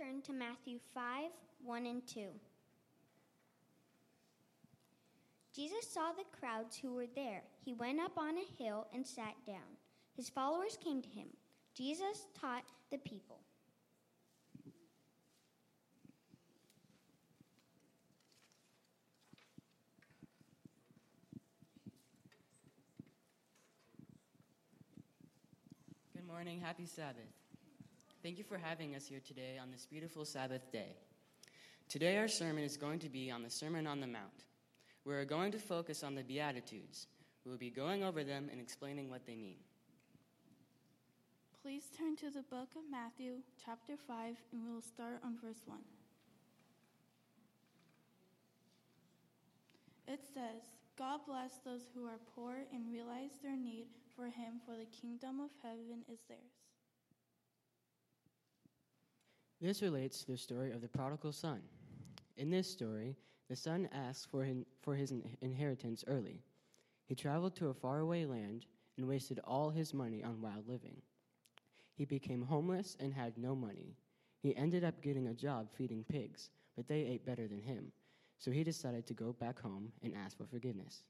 turn to Matthew 5 1 and 2. Jesus saw the crowds who were there. He went up on a hill and sat down. His followers came to him. Jesus taught the people. Good morning. Happy Sabbath. Thank you for having us here today on this beautiful Sabbath day. Today, our sermon is going to be on the Sermon on the Mount. We are going to focus on the Beatitudes. We will be going over them and explaining what they mean. Please turn to the book of Matthew, chapter 5, and we will start on verse 1. It says, God bless those who are poor and realize their need for Him, for the kingdom of heaven is theirs. This relates to the story of the prodigal son. In this story, the son asks for his, for his inheritance early. He traveled to a faraway land and wasted all his money on wild living. He became homeless and had no money. He ended up getting a job feeding pigs, but they ate better than him. So he decided to go back home and ask for forgiveness.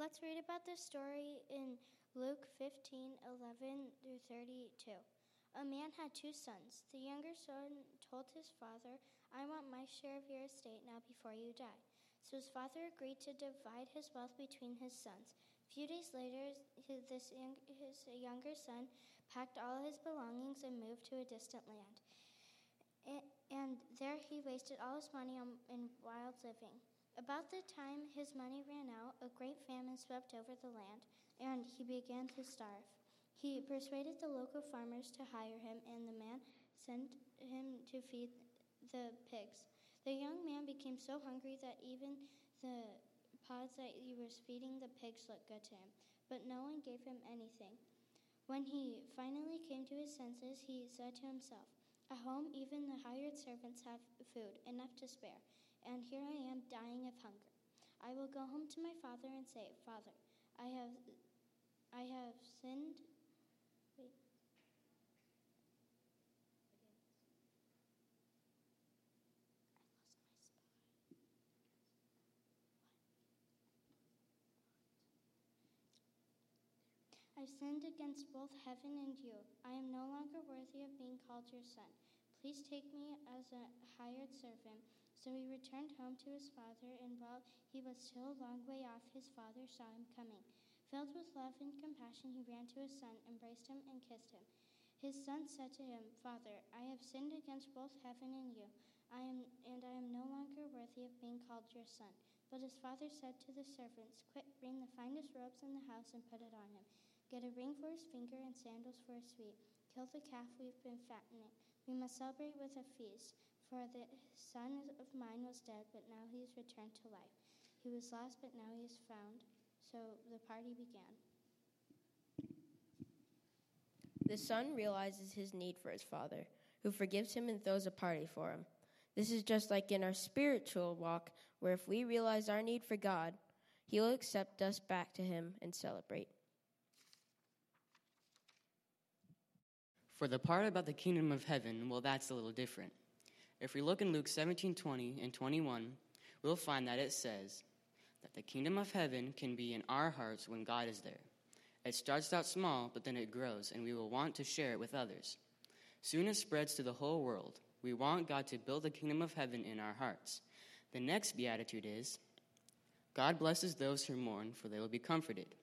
Let's read about this story in Luke 15 11 through 32. A man had two sons. The younger son told his father, I want my share of your estate now before you die. So his father agreed to divide his wealth between his sons. A few days later, his, his younger son packed all his belongings and moved to a distant land. And, and there he wasted all his money on, in wild living. About the time his money ran out, a great famine swept over the land, and he began to starve. He persuaded the local farmers to hire him, and the man sent him to feed the pigs. The young man became so hungry that even the pods that he was feeding the pigs looked good to him, but no one gave him anything. When he finally came to his senses, he said to himself, At home, even the hired servants have food, enough to spare and here I am dying of hunger. I will go home to my father and say, Father, I have, I have sinned. Wait. I've sinned against both heaven and you. I am no longer worthy of being called your son. Please take me as a hired servant. So he returned home to his father, and while he was still a long way off, his father saw him coming. Filled with love and compassion, he ran to his son, embraced him, and kissed him. His son said to him, Father, I have sinned against both heaven and you, I am, and I am no longer worthy of being called your son. But his father said to the servants, Quick, bring the finest robes in the house and put it on him. Get a ring for his finger and sandals for his feet. Kill the calf we've been fattening. We must celebrate with a feast. For the son of mine was dead, but now he is returned to life. He was lost, but now he is found. So the party began. The son realizes his need for his father, who forgives him and throws a party for him. This is just like in our spiritual walk, where if we realize our need for God, he will accept us back to him and celebrate. For the part about the kingdom of heaven, well, that's a little different. If we look in Luke 17 20 and 21, we'll find that it says that the kingdom of heaven can be in our hearts when God is there. It starts out small, but then it grows, and we will want to share it with others. Soon it spreads to the whole world. We want God to build the kingdom of heaven in our hearts. The next beatitude is God blesses those who mourn, for they will be comforted.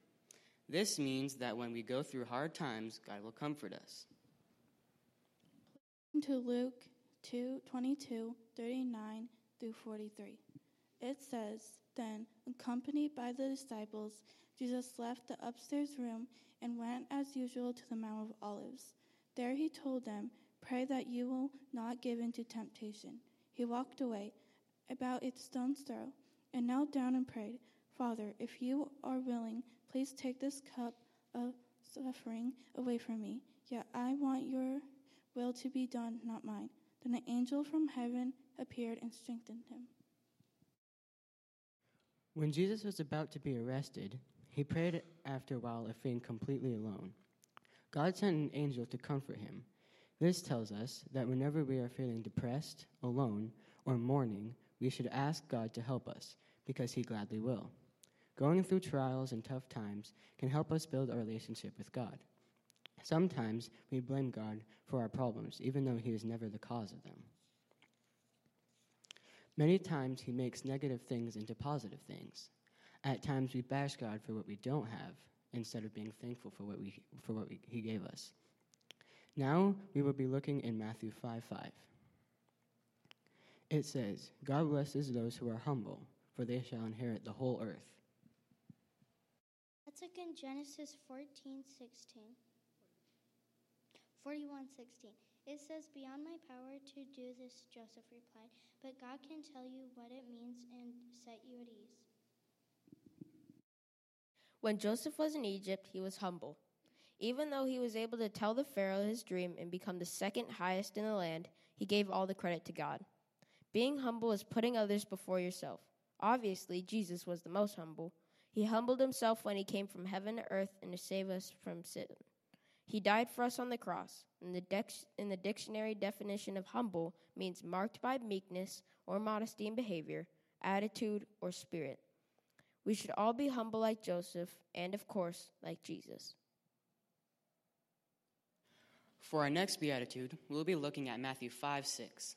This means that when we go through hard times, God will comfort us. To Luke 2 22, 39 through 43. It says, Then, accompanied by the disciples, Jesus left the upstairs room and went as usual to the Mount of Olives. There he told them, Pray that you will not give in to temptation. He walked away, about its stone's throw, and knelt down and prayed, Father, if you are willing, please take this cup of suffering away from me. Yet I want your will to be done, not mine. Then an angel from heaven appeared and strengthened him. When Jesus was about to be arrested, he prayed after a while of being completely alone. God sent an angel to comfort him. This tells us that whenever we are feeling depressed, alone, or mourning, we should ask God to help us, because He gladly will. Going through trials and tough times can help us build a relationship with God. Sometimes we blame God for our problems, even though He is never the cause of them. Many times He makes negative things into positive things. At times we bash God for what we don't have instead of being thankful for what, we, for what we, He gave us. Now we will be looking in Matthew 5 5. It says, God blesses those who are humble, for they shall inherit the whole earth. Let's look in Genesis 14 16. 41 16. It says, Beyond my power to do this, Joseph replied, but God can tell you what it means and set you at ease. When Joseph was in Egypt, he was humble. Even though he was able to tell the Pharaoh his dream and become the second highest in the land, he gave all the credit to God. Being humble is putting others before yourself. Obviously, Jesus was the most humble. He humbled himself when he came from heaven to earth and to save us from sin. He died for us on the cross. In the, dex- in the dictionary definition of humble means marked by meekness or modesty in behavior, attitude, or spirit. We should all be humble like Joseph and, of course, like Jesus. For our next beatitude, we'll be looking at Matthew 5 6.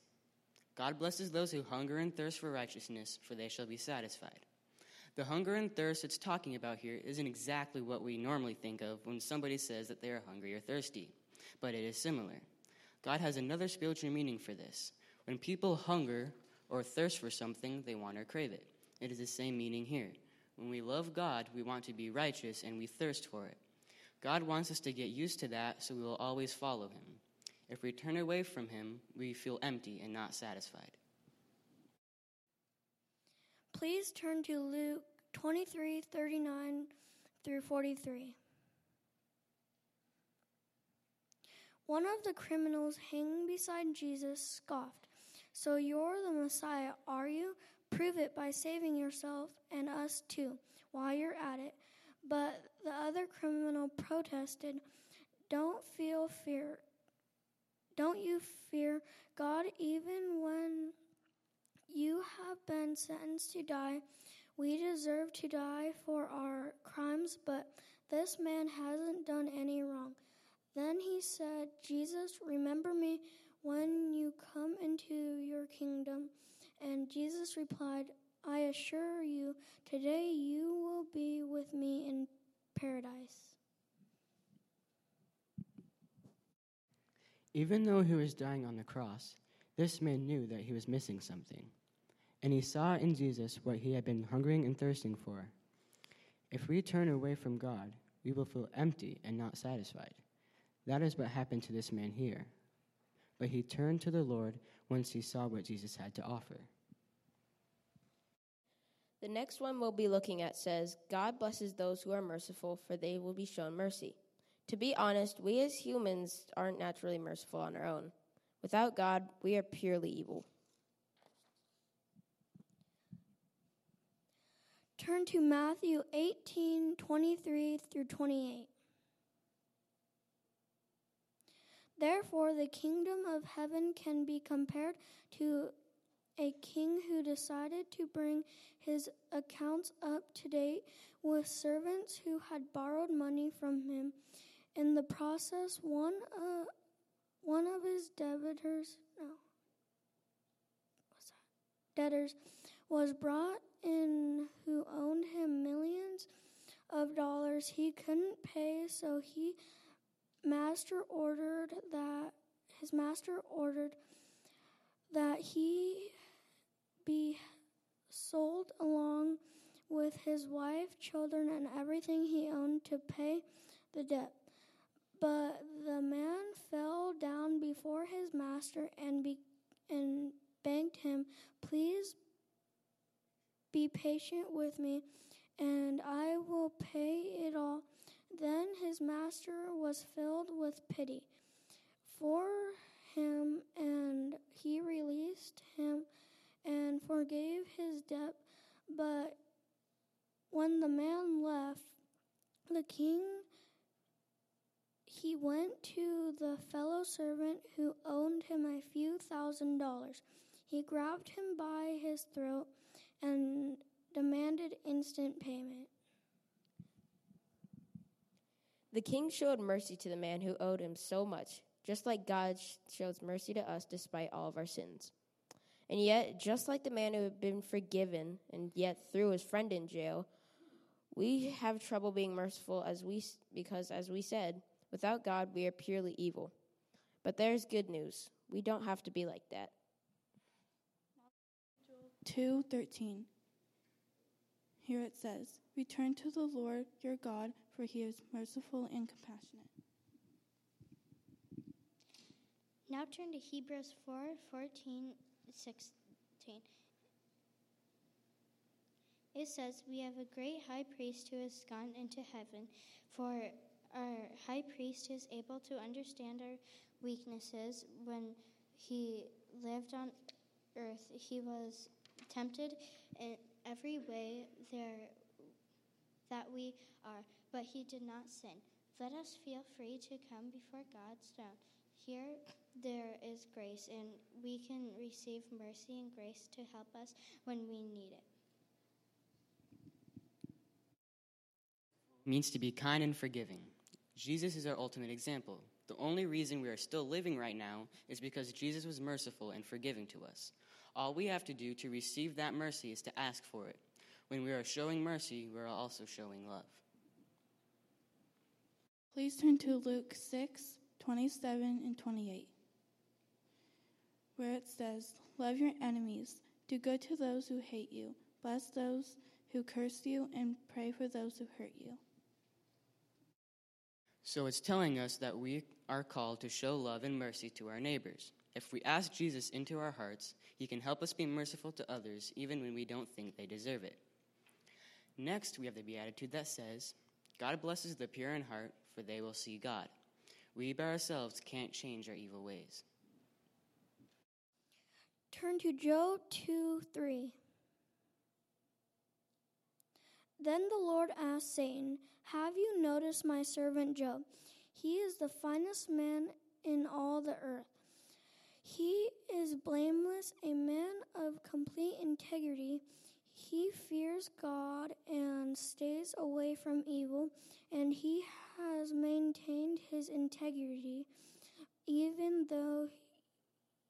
God blesses those who hunger and thirst for righteousness, for they shall be satisfied. The hunger and thirst it's talking about here isn't exactly what we normally think of when somebody says that they are hungry or thirsty, but it is similar. God has another spiritual meaning for this. When people hunger or thirst for something, they want or crave it. It is the same meaning here. When we love God, we want to be righteous and we thirst for it. God wants us to get used to that so we will always follow Him. If we turn away from Him, we feel empty and not satisfied. Please turn to Luke 23 39 through 43. One of the criminals hanging beside Jesus scoffed, So you're the Messiah, are you? Prove it by saving yourself and us too while you're at it. But the other criminal protested, Don't feel fear. Don't you fear God even when you have been sentenced to die? We deserve to die for our crimes, but this man hasn't done any wrong. Then he said, Jesus, remember me when you come into your kingdom. And Jesus replied, I assure you, today you will be with me in paradise. Even though he was dying on the cross, this man knew that he was missing something. And he saw in Jesus what he had been hungering and thirsting for. If we turn away from God, we will feel empty and not satisfied. That is what happened to this man here. But he turned to the Lord once he saw what Jesus had to offer. The next one we'll be looking at says, God blesses those who are merciful, for they will be shown mercy. To be honest, we as humans aren't naturally merciful on our own. Without God, we are purely evil. Turn to Matthew 18 23 through 28. Therefore, the kingdom of heaven can be compared to a king who decided to bring his accounts up to date with servants who had borrowed money from him. In the process, one, uh, one of his debtors, no, what's that? Debtors was brought in who owned him millions of dollars. He couldn't pay, so he master ordered that his master ordered that he be sold along with his wife, children, and everything he owned to pay the debt. But the man fell down before his master and, be, and begged him, Please be patient with me, and I will pay it all. Then his master was filled with pity for him, and he released him and forgave his debt. But when the man left, the king he went to the fellow servant who owed him a few thousand dollars. He grabbed him by his throat and demanded instant payment. The king showed mercy to the man who owed him so much, just like God shows mercy to us despite all of our sins. And yet, just like the man who had been forgiven and yet threw his friend in jail, we have trouble being merciful as we because as we said, without God we are purely evil. But there's good news. We don't have to be like that. 2:13 Here it says, "Return to the Lord your God, for he is merciful and compassionate." Now turn to Hebrews 4 14, 16. It says, We have a great high priest who has gone into heaven, for our high priest is able to understand our weaknesses. When he lived on earth, he was tempted in every way there that we are, but he did not sin. Let us feel free to come before God's throne. Here there is grace, and we can receive mercy and grace to help us when we need it. Means to be kind and forgiving. Jesus is our ultimate example. The only reason we are still living right now is because Jesus was merciful and forgiving to us. All we have to do to receive that mercy is to ask for it. When we are showing mercy, we are also showing love. Please turn to Luke 6, 27 and 28, where it says, Love your enemies, do good to those who hate you, bless those who curse you, and pray for those who hurt you. So it's telling us that we are called to show love and mercy to our neighbors. If we ask Jesus into our hearts, he can help us be merciful to others even when we don't think they deserve it. Next, we have the beatitude that says, God blesses the pure in heart, for they will see God. We by ourselves can't change our evil ways. Turn to Job 2 3. Then the Lord asked Satan, Have you noticed my servant Job? He is the finest man in all the earth. He is blameless, a man of complete integrity. He fears God and stays away from evil, and he has maintained his integrity, even though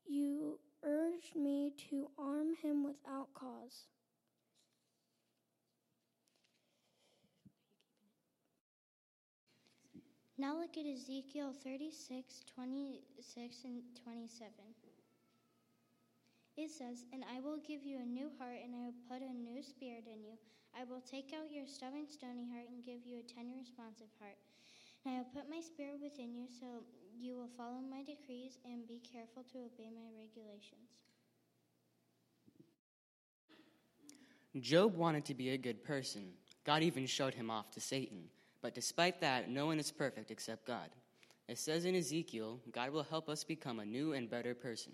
you urged me to arm him without cause. Now look at Ezekiel 36, 26, and 27. It says, And I will give you a new heart, and I will put a new spirit in you. I will take out your stubborn, stony heart, and give you a tender, responsive heart. And I will put my spirit within you, so you will follow my decrees and be careful to obey my regulations. Job wanted to be a good person. God even showed him off to Satan. But despite that, no one is perfect except God. It says in Ezekiel, God will help us become a new and better person.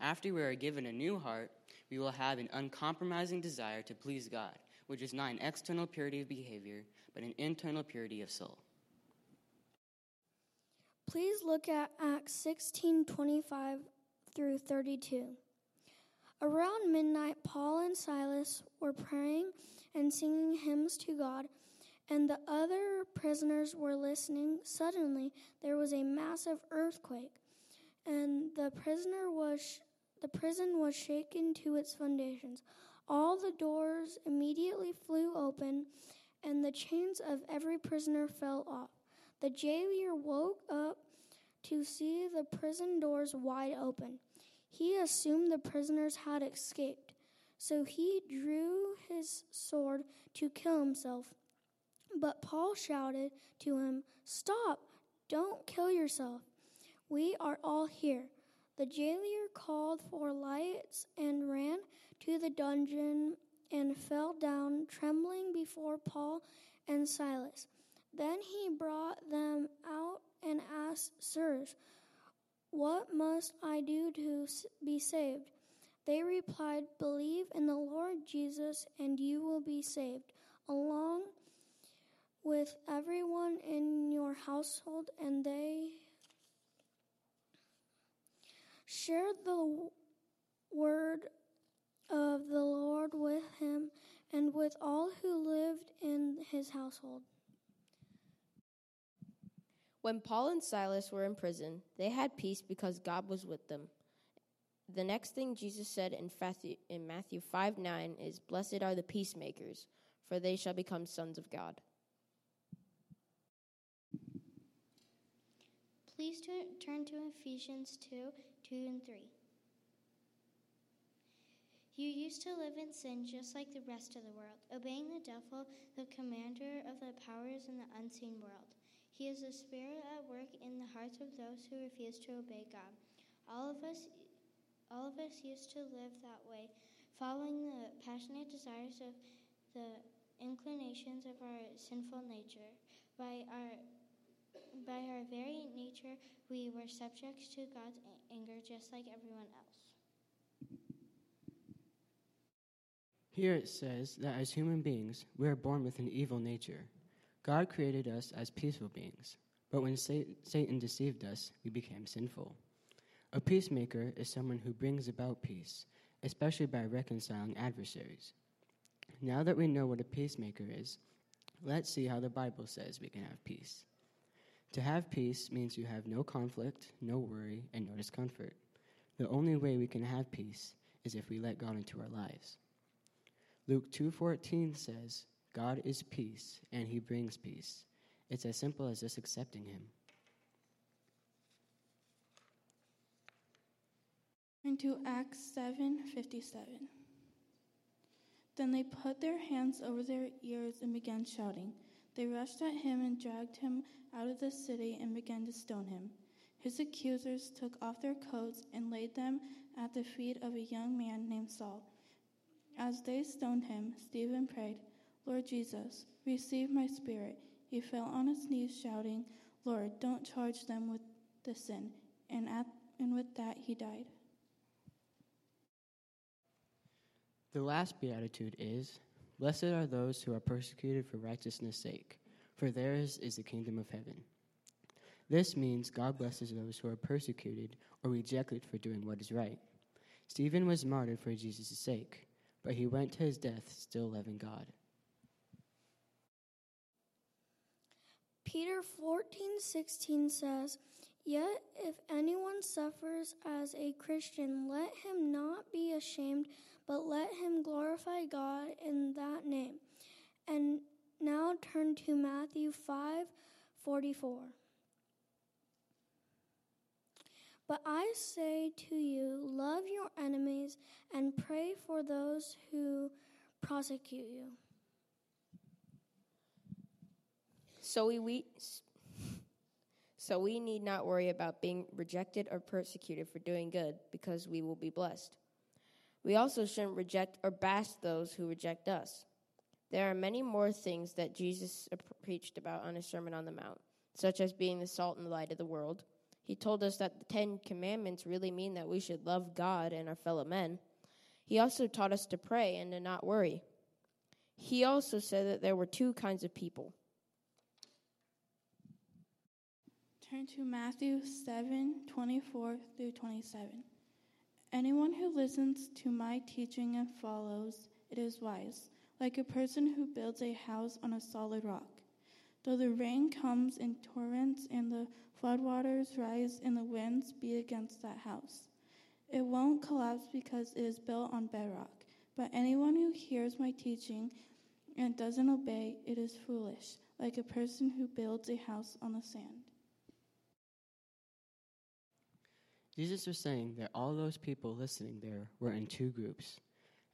After we are given a new heart, we will have an uncompromising desire to please God, which is not an external purity of behavior, but an internal purity of soul. Please look at Acts 16 25 through 32. Around midnight, Paul and Silas were praying and singing hymns to God, and the other prisoners were listening. Suddenly, there was a massive earthquake, and the prisoner was the prison was shaken to its foundations. All the doors immediately flew open, and the chains of every prisoner fell off. The jailer woke up to see the prison doors wide open. He assumed the prisoners had escaped, so he drew his sword to kill himself. But Paul shouted to him, Stop! Don't kill yourself. We are all here. The jailer called for lights and ran to the dungeon and fell down trembling before Paul and Silas. Then he brought them out and asked, Sirs, what must I do to be saved? They replied, Believe in the Lord Jesus, and you will be saved, along with everyone in your household, and they shared the word of the Lord with him and with all who lived in his household. When Paul and Silas were in prison, they had peace because God was with them. The next thing Jesus said in Matthew, in Matthew 5 9 is, Blessed are the peacemakers, for they shall become sons of God. Please turn to Ephesians 2 2 and 3. You used to live in sin just like the rest of the world, obeying the devil, the commander of the powers in the unseen world. He is a spirit at work in the hearts of those who refuse to obey God. All of us all of us used to live that way, following the passionate desires of the inclinations of our sinful nature. By our by our very nature, we were subject to God's anger just like everyone else. Here it says that as human beings, we are born with an evil nature. God created us as peaceful beings, but when Satan deceived us, we became sinful. A peacemaker is someone who brings about peace, especially by reconciling adversaries. Now that we know what a peacemaker is, let's see how the Bible says we can have peace. To have peace means you have no conflict, no worry, and no discomfort. The only way we can have peace is if we let God into our lives. Luke 2:14 says, "God is peace, and he brings peace." It's as simple as just accepting him. Into Acts 7:57. Then they put their hands over their ears and began shouting. They rushed at him and dragged him out of the city and began to stone him. His accusers took off their coats and laid them at the feet of a young man named Saul. As they stoned him, Stephen prayed, Lord Jesus, receive my spirit. He fell on his knees, shouting, Lord, don't charge them with the sin. And, at, and with that, he died. The last beatitude is Blessed are those who are persecuted for righteousness' sake, for theirs is the kingdom of heaven. This means God blesses those who are persecuted or rejected for doing what is right. Stephen was martyred for Jesus' sake but he went to his death still loving God. Peter 14:16 says, "Yet if anyone suffers as a Christian, let him not be ashamed, but let him glorify God in that name." And now turn to Matthew 5:44. But I say to you, love your enemies and pray for those who prosecute you. So we, we so we need not worry about being rejected or persecuted for doing good because we will be blessed. We also shouldn't reject or bash those who reject us. There are many more things that Jesus preached about on his Sermon on the Mount, such as being the salt and the light of the world he told us that the Ten Commandments really mean that we should love God and our fellow men. He also taught us to pray and to not worry. He also said that there were two kinds of people. Turn to Matthew 7 24 through 27. Anyone who listens to my teaching and follows it is wise, like a person who builds a house on a solid rock. Though the rain comes in torrents and the floodwaters rise and the winds beat against that house, it won't collapse because it is built on bedrock. But anyone who hears my teaching and doesn't obey, it is foolish, like a person who builds a house on the sand. Jesus was saying that all those people listening there were in two groups.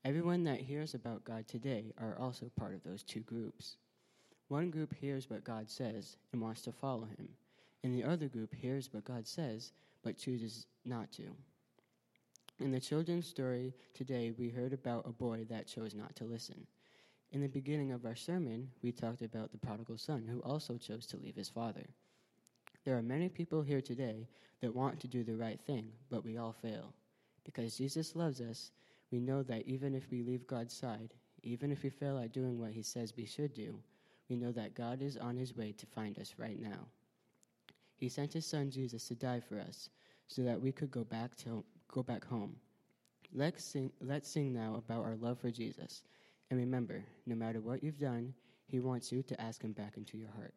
Everyone that hears about God today are also part of those two groups. One group hears what God says and wants to follow him, and the other group hears what God says but chooses not to. In the children's story today, we heard about a boy that chose not to listen. In the beginning of our sermon, we talked about the prodigal son who also chose to leave his father. There are many people here today that want to do the right thing, but we all fail. Because Jesus loves us, we know that even if we leave God's side, even if we fail at doing what he says we should do, we know that God is on his way to find us right now. He sent his son Jesus to die for us so that we could go back to go back home. Let's sing, let's sing now about our love for Jesus. And remember, no matter what you've done, he wants you to ask him back into your heart.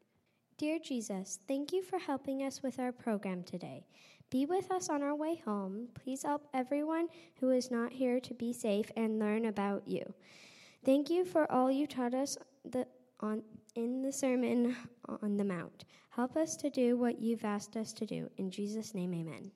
Dear Jesus, thank you for helping us with our program today. Be with us on our way home. Please help everyone who is not here to be safe and learn about you. Thank you for all you taught us the, on, in the Sermon on the Mount. Help us to do what you've asked us to do. In Jesus' name, amen.